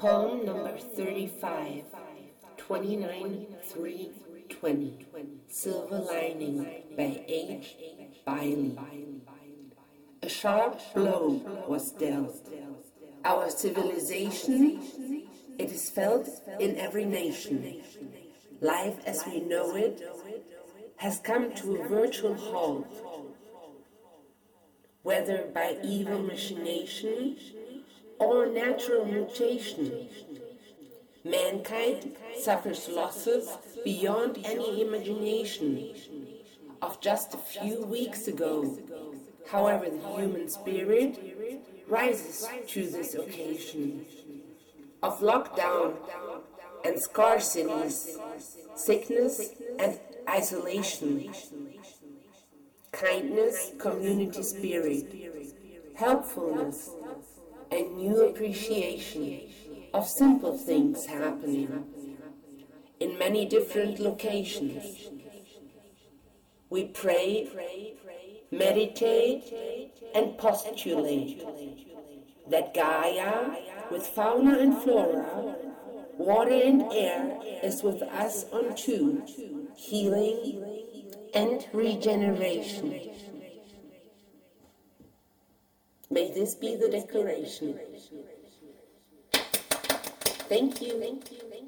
Poem number 35, 29 3 20. Silver Lining by H. Bailey. A sharp blow was dealt. Our civilization, it is felt in every nation. Life as we know it has come to a virtual halt. Whether by evil machination or natural mutation, mankind suffers losses beyond any imagination. Of just a few weeks ago. However, the human spirit rises to this occasion. Of lockdown and scarcities, sickness and isolation, kindness, community spirit, helpfulness, and new appreciation of simple things happening in many different locations. We pray, meditate, and postulate that Gaia, with fauna and flora, water and air, is with us on two, healing and regeneration. May this be the declaration. Thank you. Thank you.